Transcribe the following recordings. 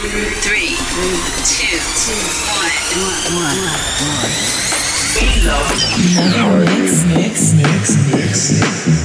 Three, two, one. Mix, mix, mix, mix.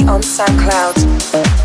On SoundCloud.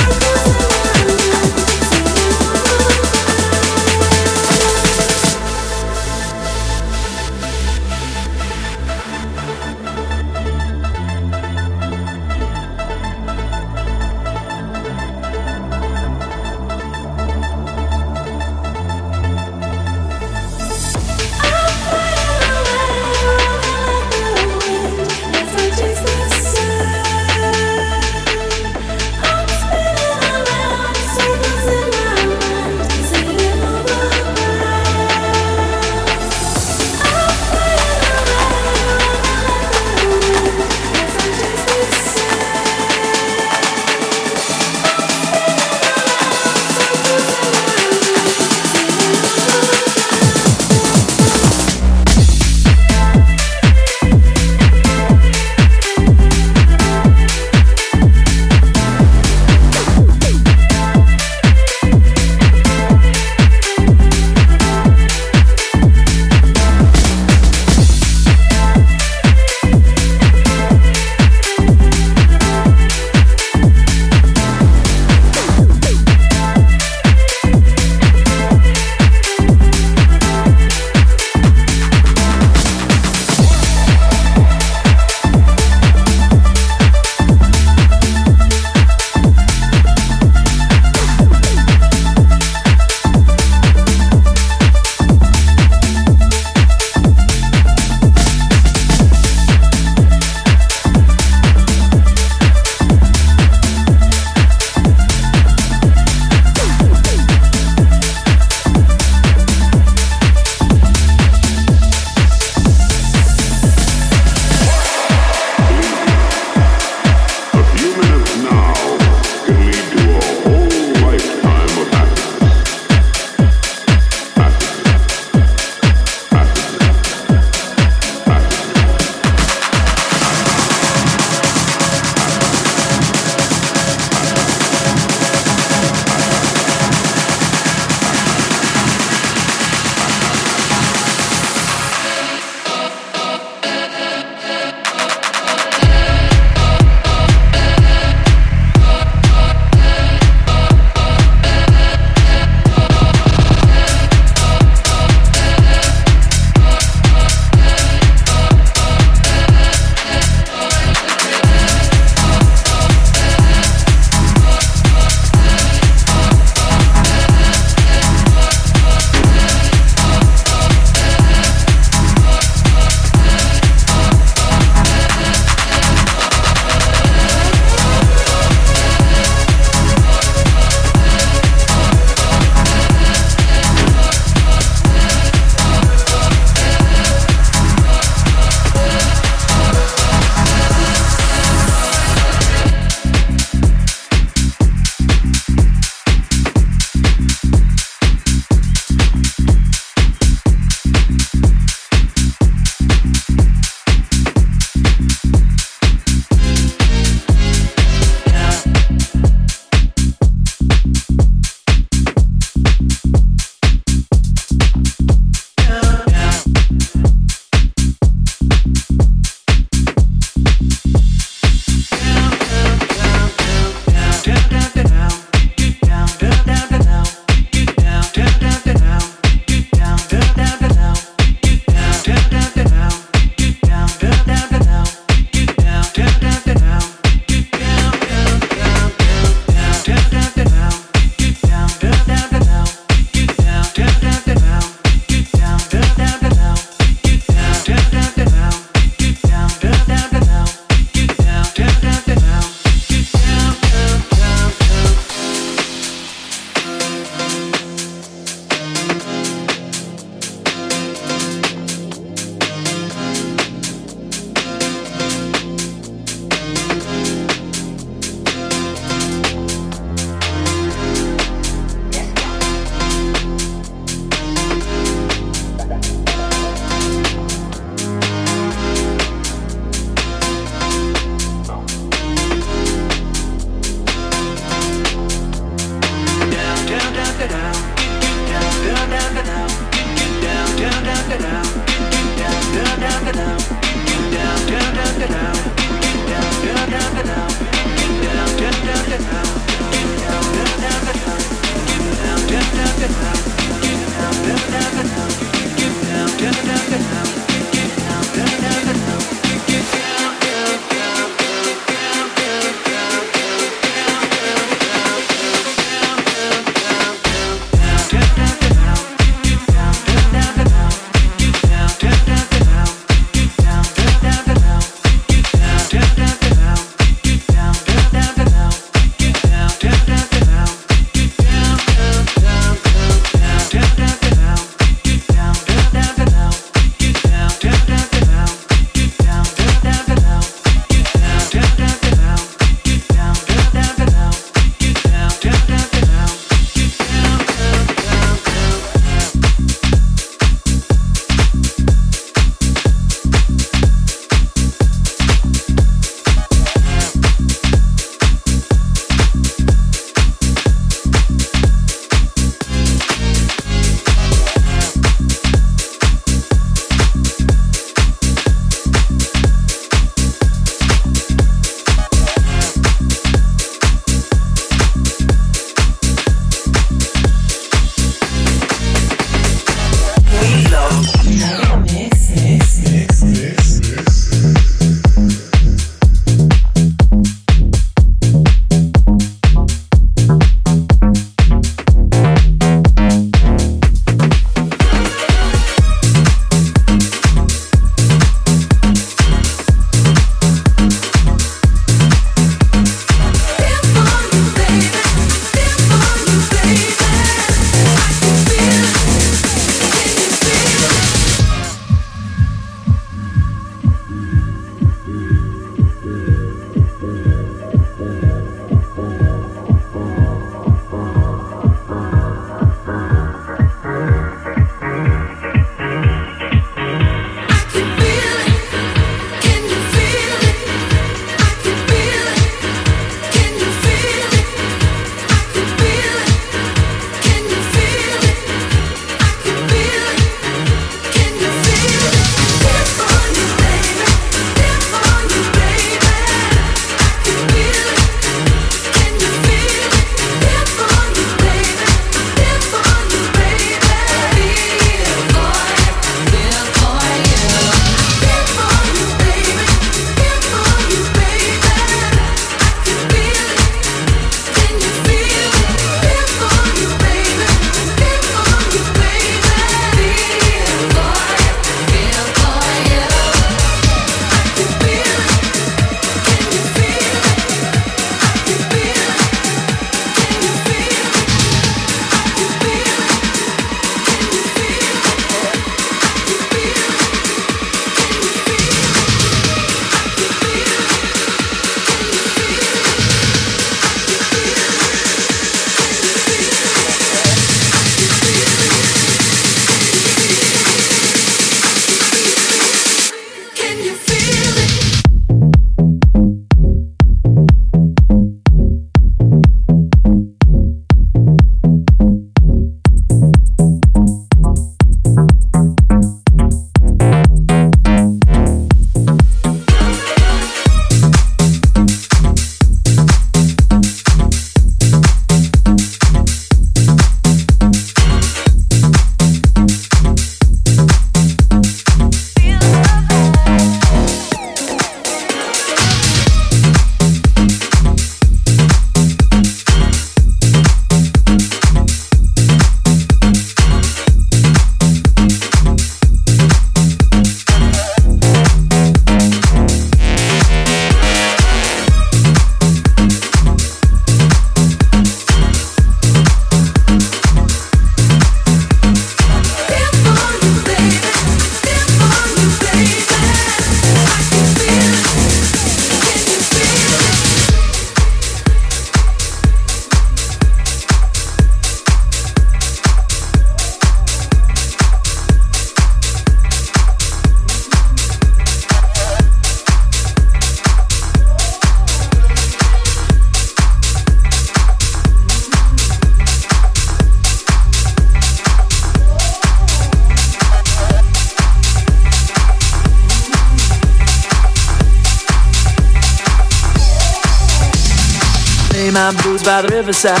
By the riverside.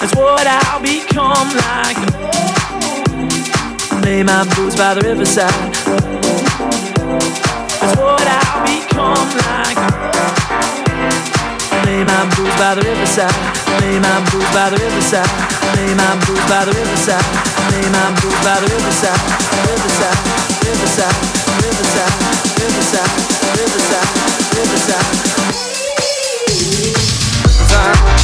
That's what I'll become like. Lay my boots by the riverside. That's what I'll become like. Lay my boots by the riverside. Lay my boots by the riverside. Lay my boots by the riverside. Lay my boots by the riverside. Riverside, riverside, riverside, riverside, riverside, riverside time.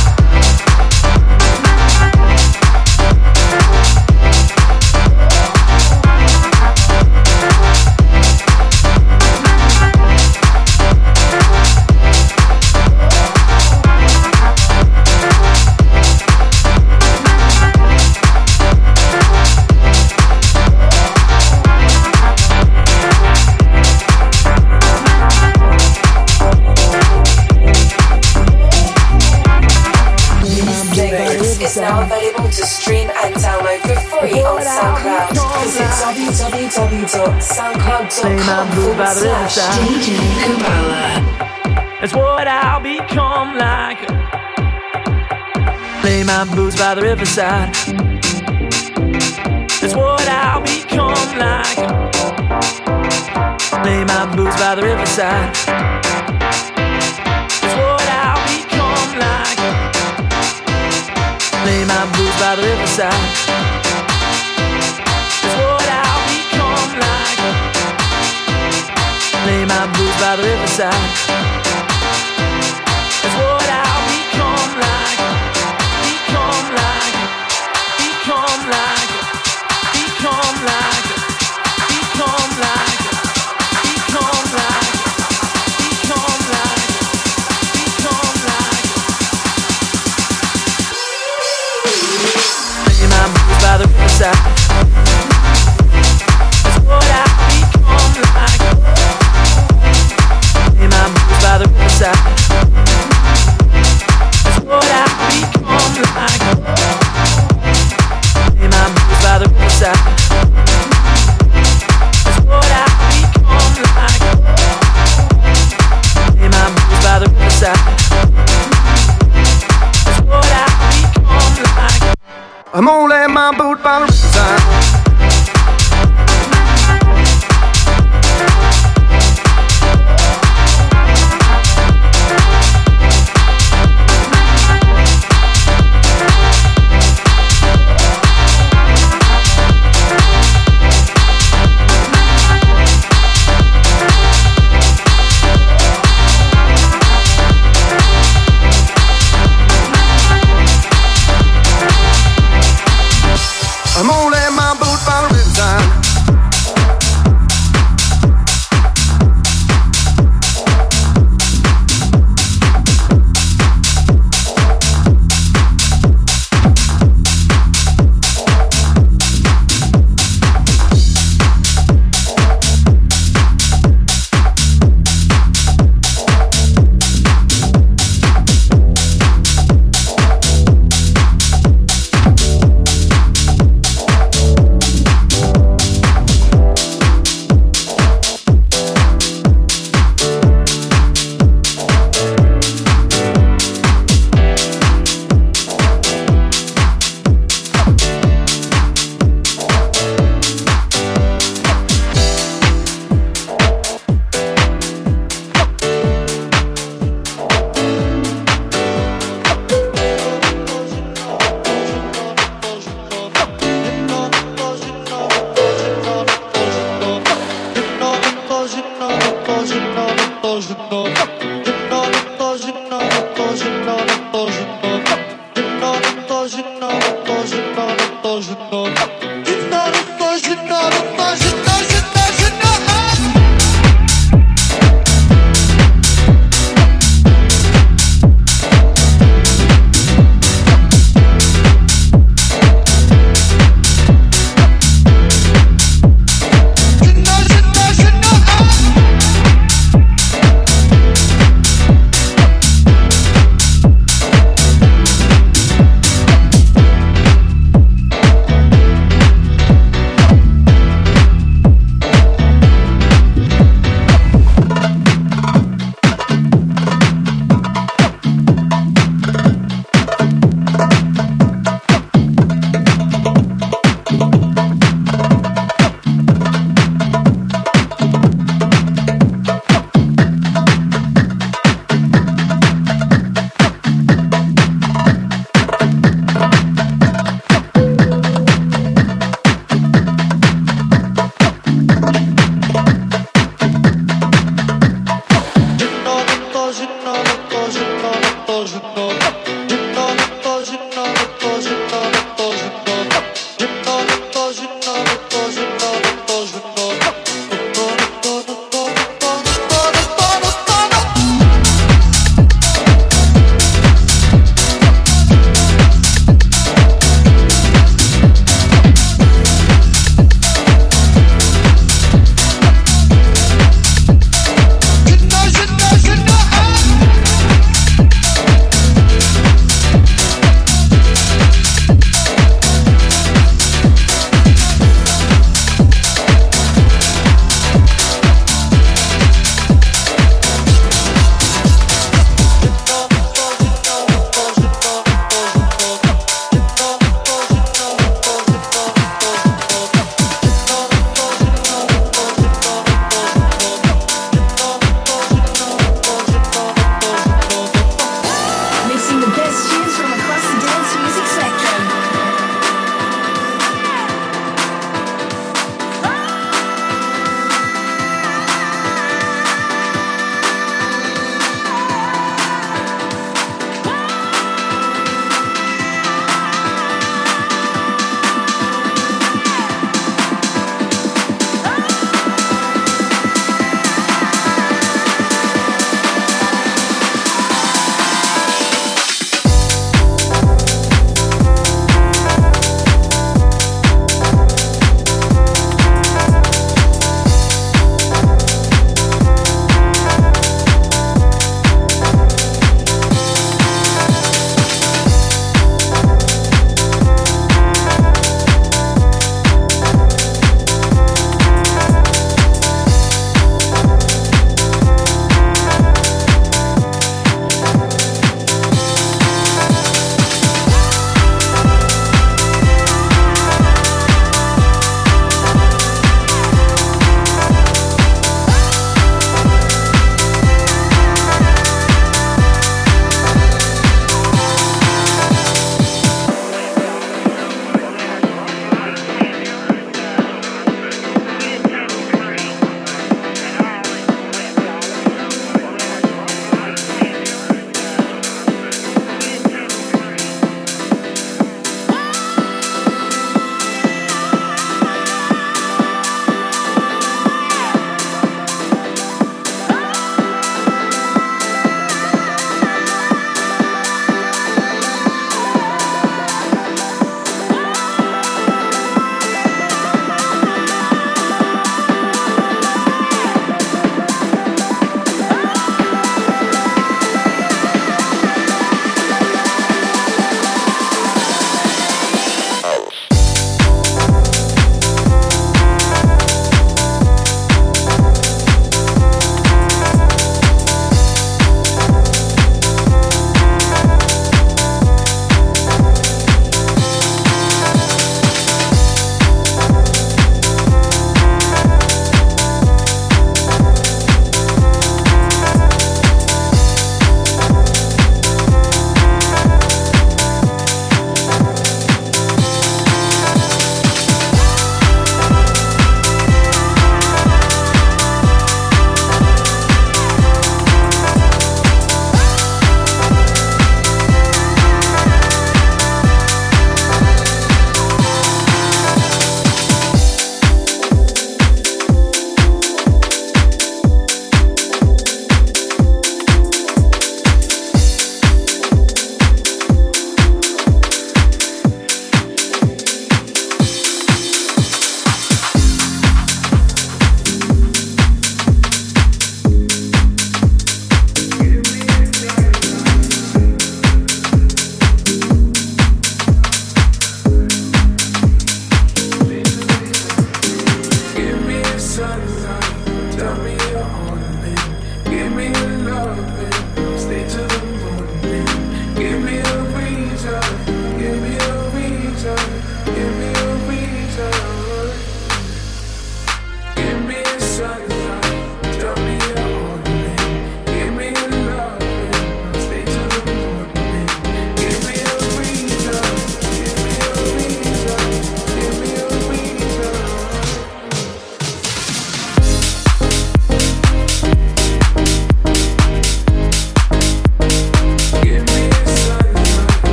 SoundCloud.com by the riverside. DJ Kumbala. It's what I'll become like. Lay my blues by the riverside. It's what I'll become like. Lay my boots by the riverside. The riverside.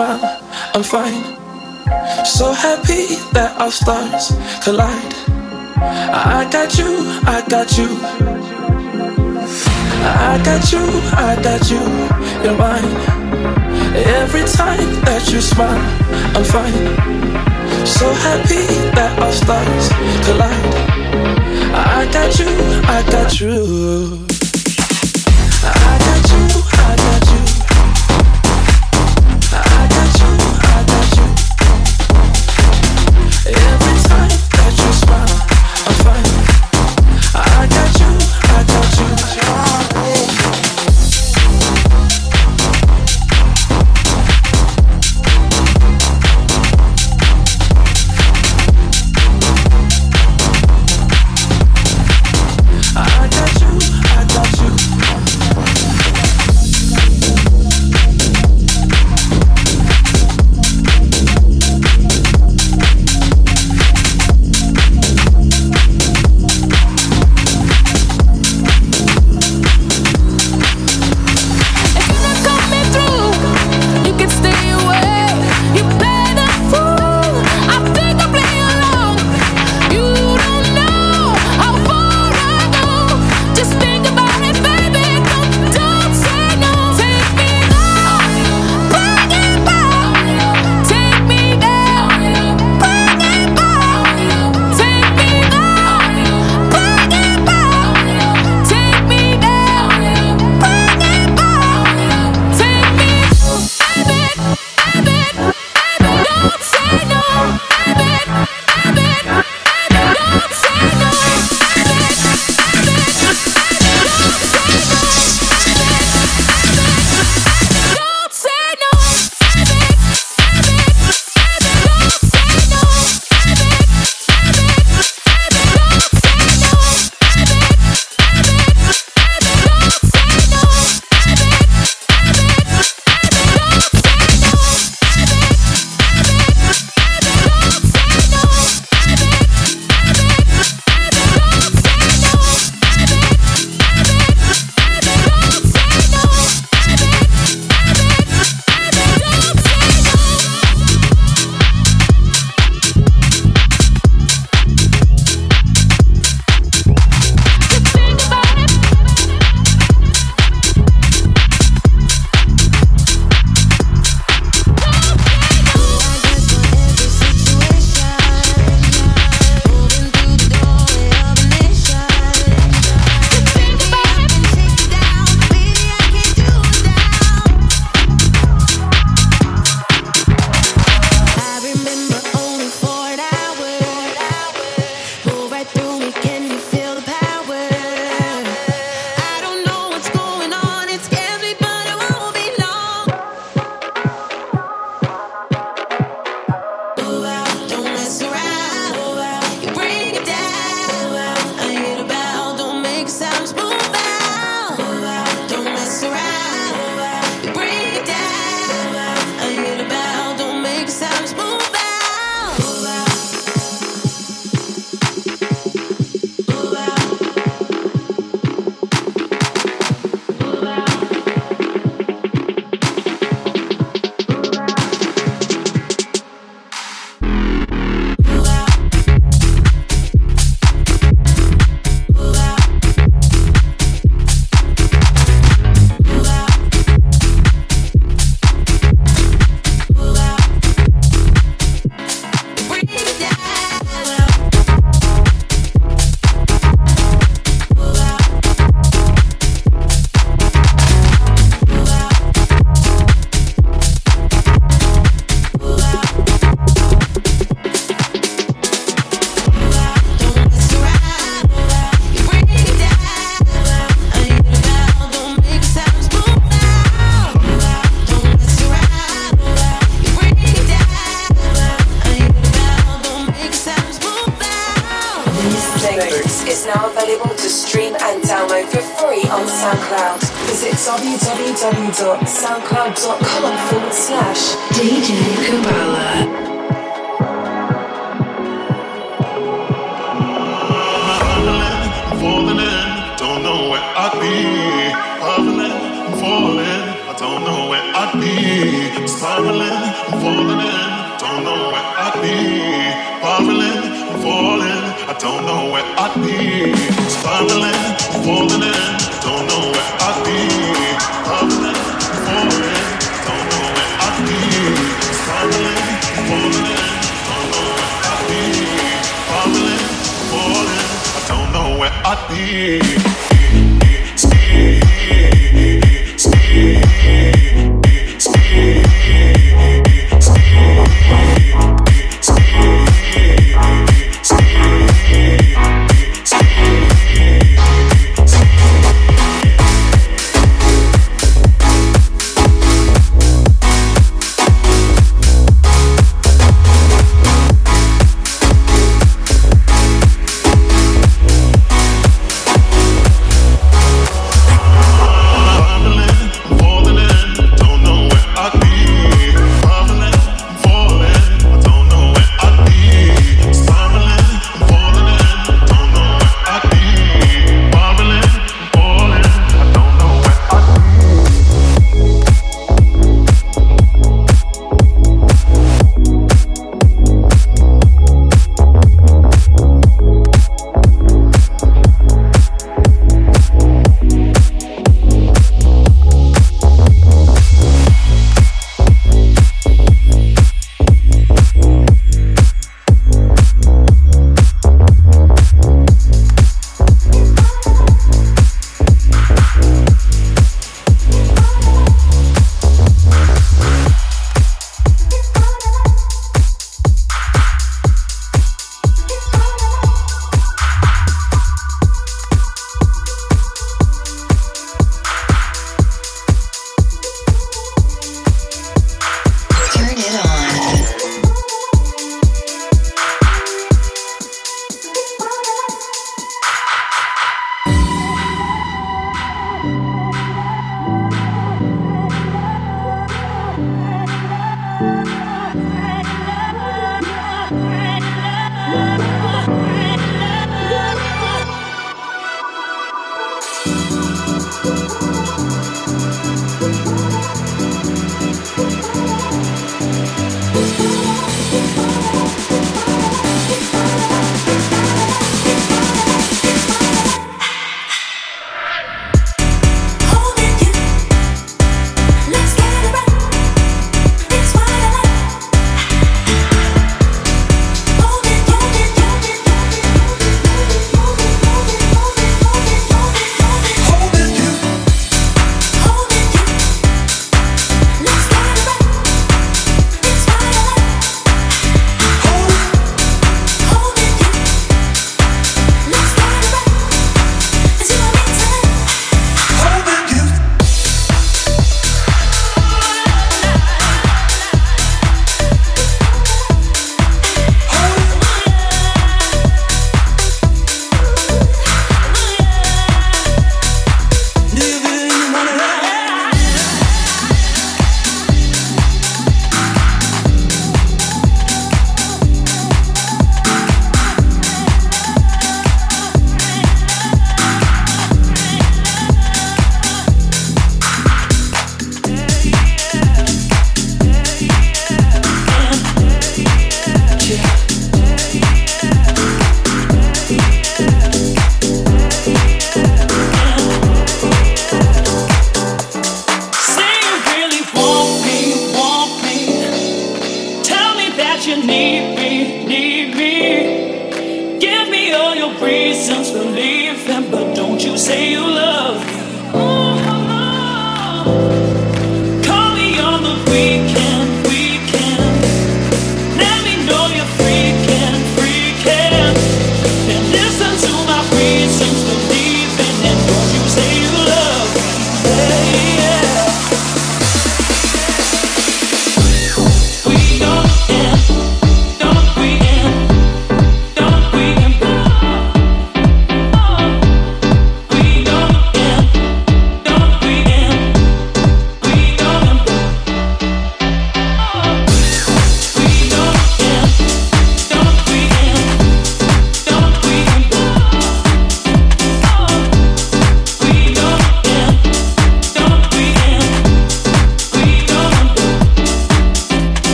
Smile, I'm fine. So happy that our stars collide. I got you, I got you. I got you, I got you, you're mine. Every time that you smile, I'm fine. So happy that our stars collide. I got you, I got you.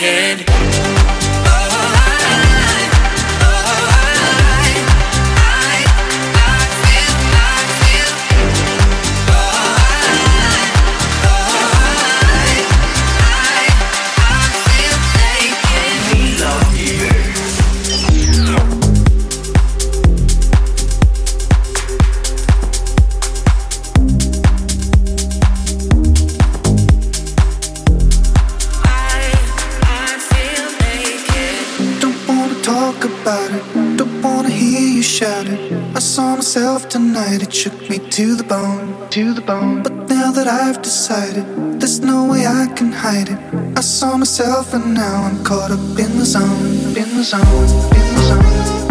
wanted. shook me to the bone, to the bone. But now that I've decided, there's no way I can hide it. I saw myself and now I'm caught up in the zone, in the zone, in the zone.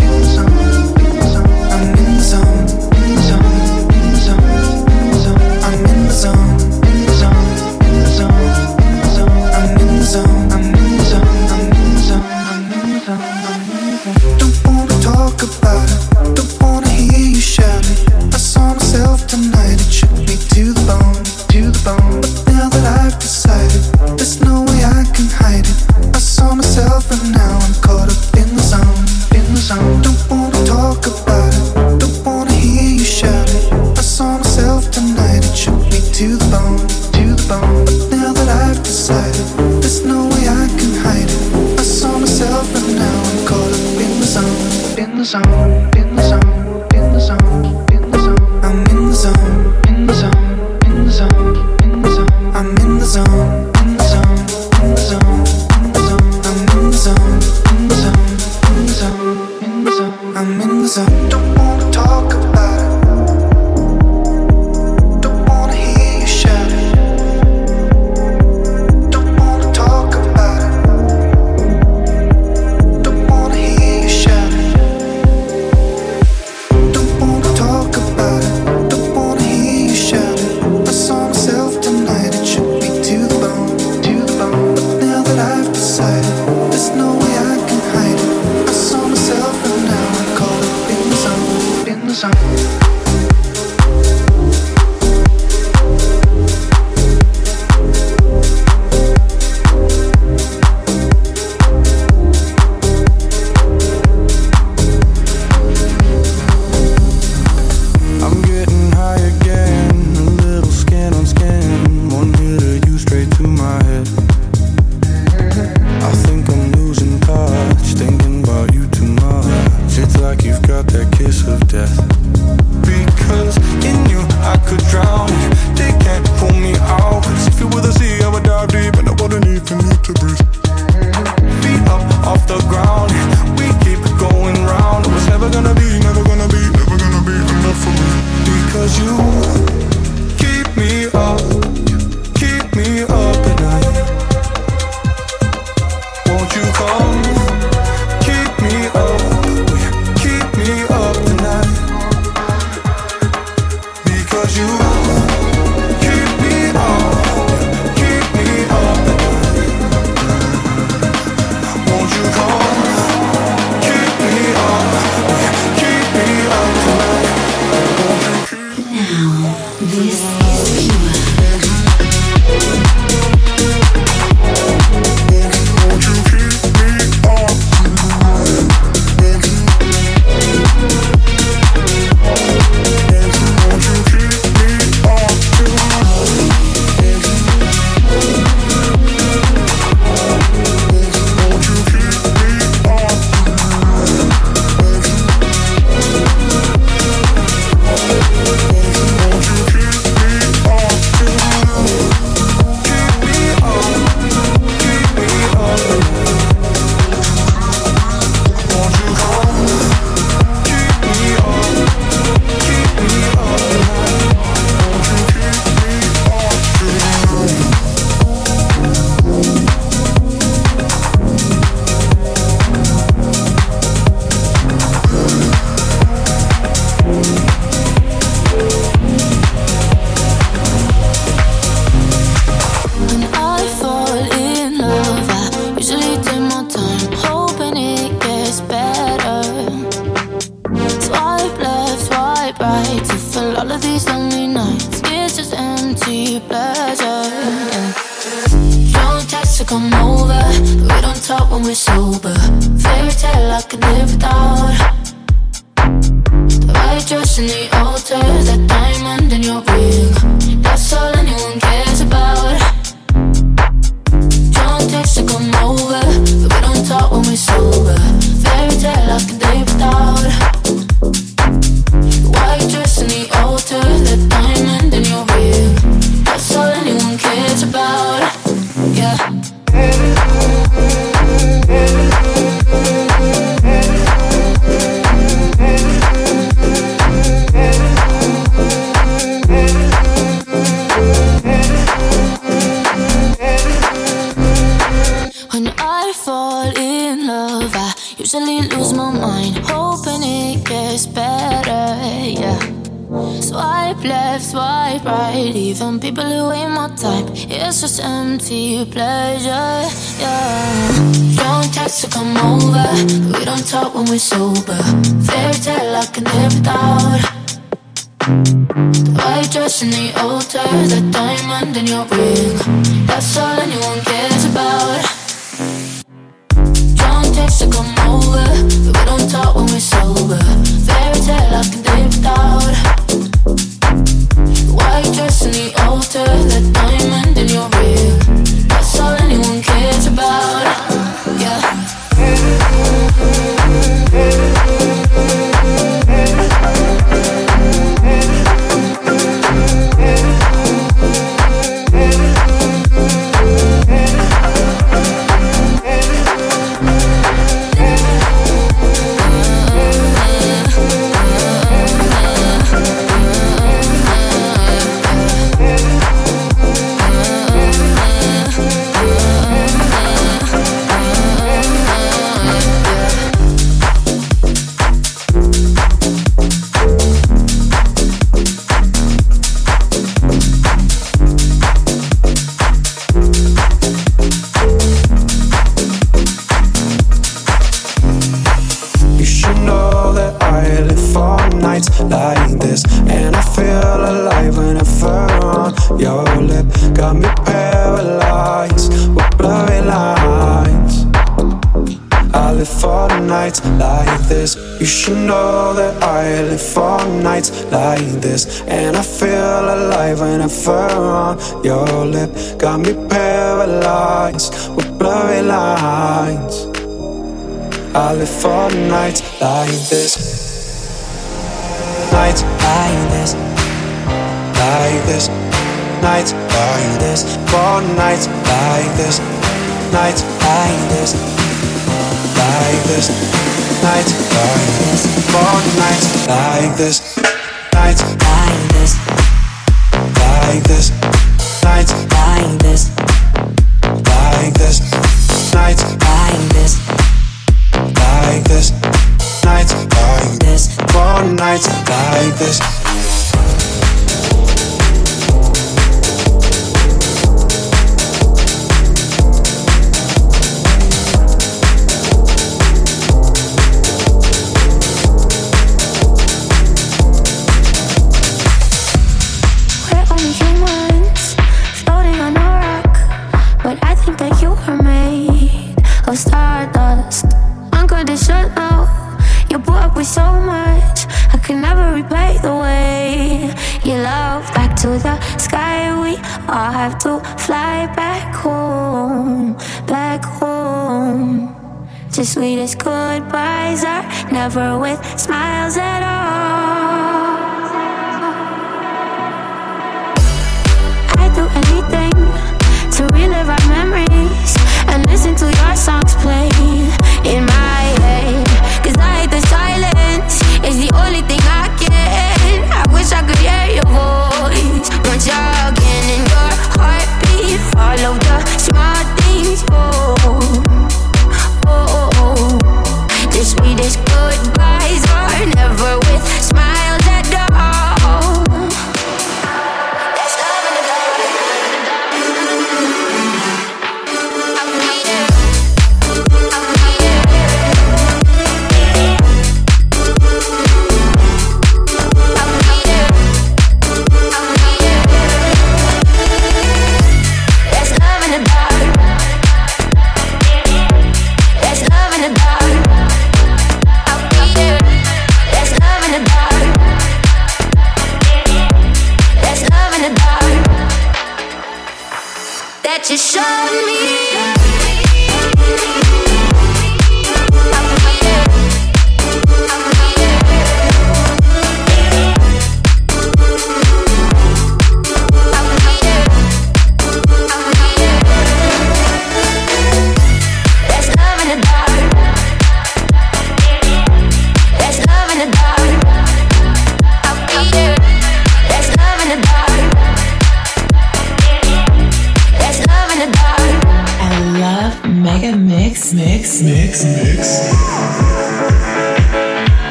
Don't text to come over, we don't talk when we're sober. Fairy tale I could live without. The white dress and the altar, that diamond in your ring. That's all anyone cares about. Don't text to come over, we don't talk when we're sober. Fairy tale I could people who ain't my type, it's just empty pleasure. Yeah. Don't text to come over, we don't talk when we're sober. Fairy tale I can live without. The white dress in the altar, the diamond in your ring. That's all anyone cares about. Don't text to come over, we don't talk when we're sober. Fairy tale I can live without and the altar, that diamond You should know that I live for nights like this. And I feel alive when I whenever on your lip. Got me paralyzed with blurry lines. I live for nights like this. Nights like this. Like this. Nights like this. For nights like this. Nights like this. Like this nights like this, more nights like this, nights like this, like this, nights like this, like this, nights like this, like this, nights like this, more nights like this. Sweetest goodbyes are never with smiles